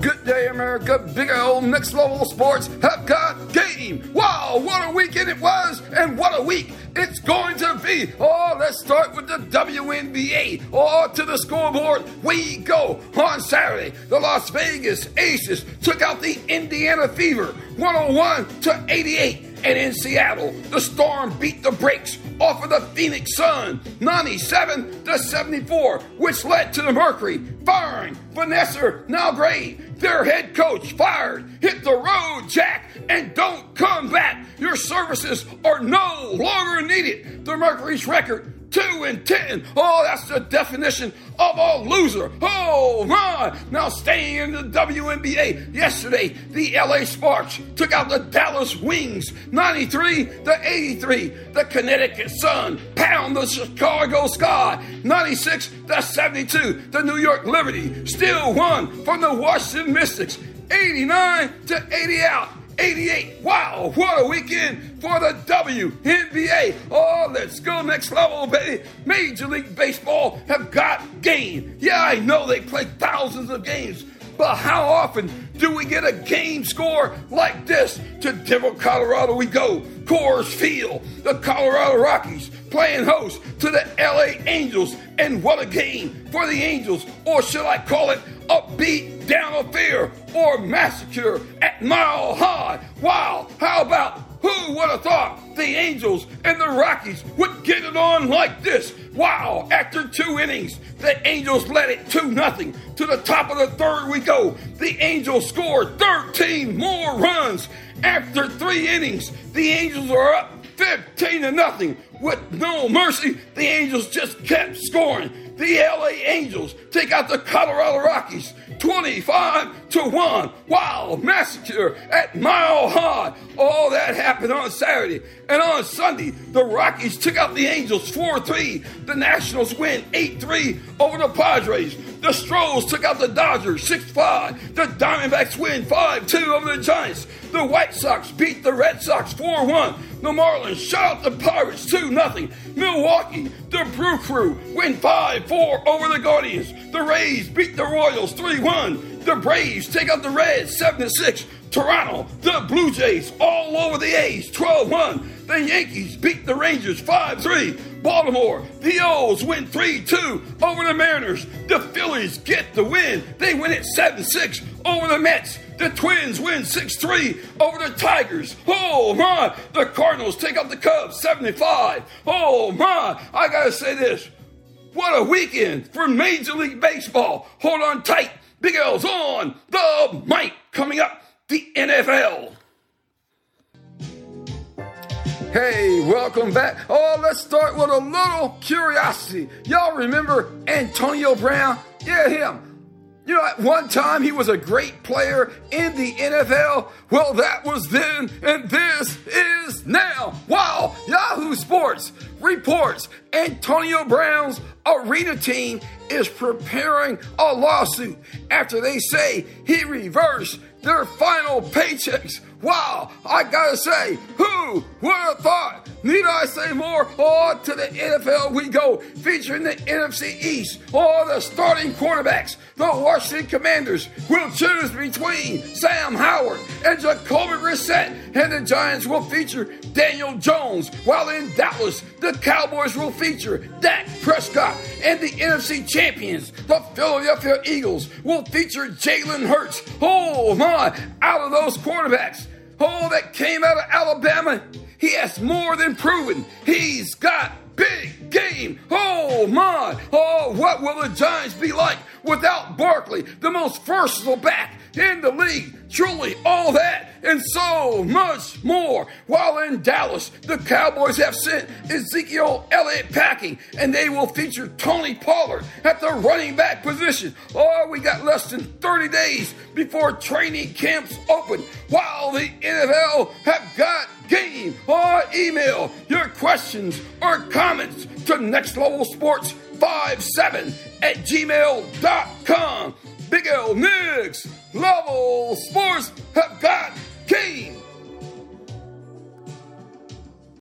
Good day, America. Big old next level sports have got game. Wow, what a weekend it was, and what a week it's going to be. Oh, let's start with the WNBA. Oh, to the scoreboard we go. On Saturday, the Las Vegas Aces took out the Indiana Fever 101 to 88. And in Seattle, the Storm beat the brakes off of the Phoenix Sun 97 to 74, which led to the Mercury firing Vanessa Nalgrave, their head coach, fired. Hit the road, Jack, and don't come back. Your services are no longer needed. The Mercury's record two and ten. Oh, that's the definition of a loser. Oh my! Now staying in the WNBA. Yesterday, the LA Sparks took out the Dallas Wings, 93 to 83. The Connecticut Sun pound the Chicago Sky, 96 to 72. The New York Liberty still won from the Washington Mystics, 89 to 80 out. 88. Wow, what a weekend for the WNBA. Oh, let's go next level, baby. Major League Baseball have got game. Yeah, I know they play thousands of games, but how often do we get a game score like this? To Denver, Colorado we go. Coors Field, the Colorado Rockies playing host to the LA Angels. And what a game for the Angels, or should I call it a beat down affair or massacre at Mile High? Wow, how about who would have thought the Angels and the Rockies would get it on like this? Wow, after two innings, the Angels led it 2 0. To the top of the third we go. The Angels scored 13 more runs. After three innings, the Angels are up 15 to nothing. With no mercy, the Angels just kept scoring. The LA Angels take out the Colorado Rockies 25 to 1. Wow, massacre at Mile High. All that happened on Saturday. And on Sunday, the Rockies took out the Angels 4 3. The Nationals win 8 3 over the Padres. The Stros took out the Dodgers 6 5. The Diamondbacks win 5 2 over the Giants. The White Sox beat the Red Sox 4 1. The Marlins shut out the Pirates 2 0. Milwaukee, the Brew Crew win 5 4 over the Guardians. The Rays beat the Royals 3 1. The Braves take out the Reds 7 6. Toronto, the Blue Jays all over the A's 12 1. The Yankees beat the Rangers 5 3. Baltimore, the O's win 3 2 over the Mariners. The Phillies get the win. They win it 7 6 over the Mets. The Twins win 6 3 over the Tigers. Oh my! The Cardinals take out the Cubs 75. Oh my! I gotta say this. What a weekend for Major League Baseball. Hold on tight. Big L's on the mic. Coming up, the NFL. Hey, welcome back. Oh, let's start with a little curiosity. Y'all remember Antonio Brown? Yeah, him. You know, at one time he was a great player in the NFL. Well, that was then, and this is now. Wow! Yahoo Sports reports Antonio Brown's arena team is preparing a lawsuit after they say he reversed their final paychecks. Wow, I gotta say, who would have thought? Need I say more? Oh, to the NFL we go, featuring the NFC East. All the starting quarterbacks. The Washington Commanders will choose between Sam Howell and Jacoby Brissett, and the Giants will feature Daniel Jones, while in Dallas, the Cowboys will feature Dak Prescott, and the NFC champions, the Philadelphia Eagles, will feature Jalen Hurts. Oh my, out of those quarterbacks, oh, that came out of Alabama, he has more than proven he's got big game. Oh my, oh, what will the Giants be like without Barkley, the most versatile back in the league? Truly, all that and so much more. While in Dallas, the Cowboys have sent Ezekiel Elliott packing, and they will feature Tony Pollard at the running back position. Oh, we got less than 30 days before training camps open. While the NFL have got game or email your questions or comments to next level sports 57 at gmail.com. Big L Next Level Sports have got game.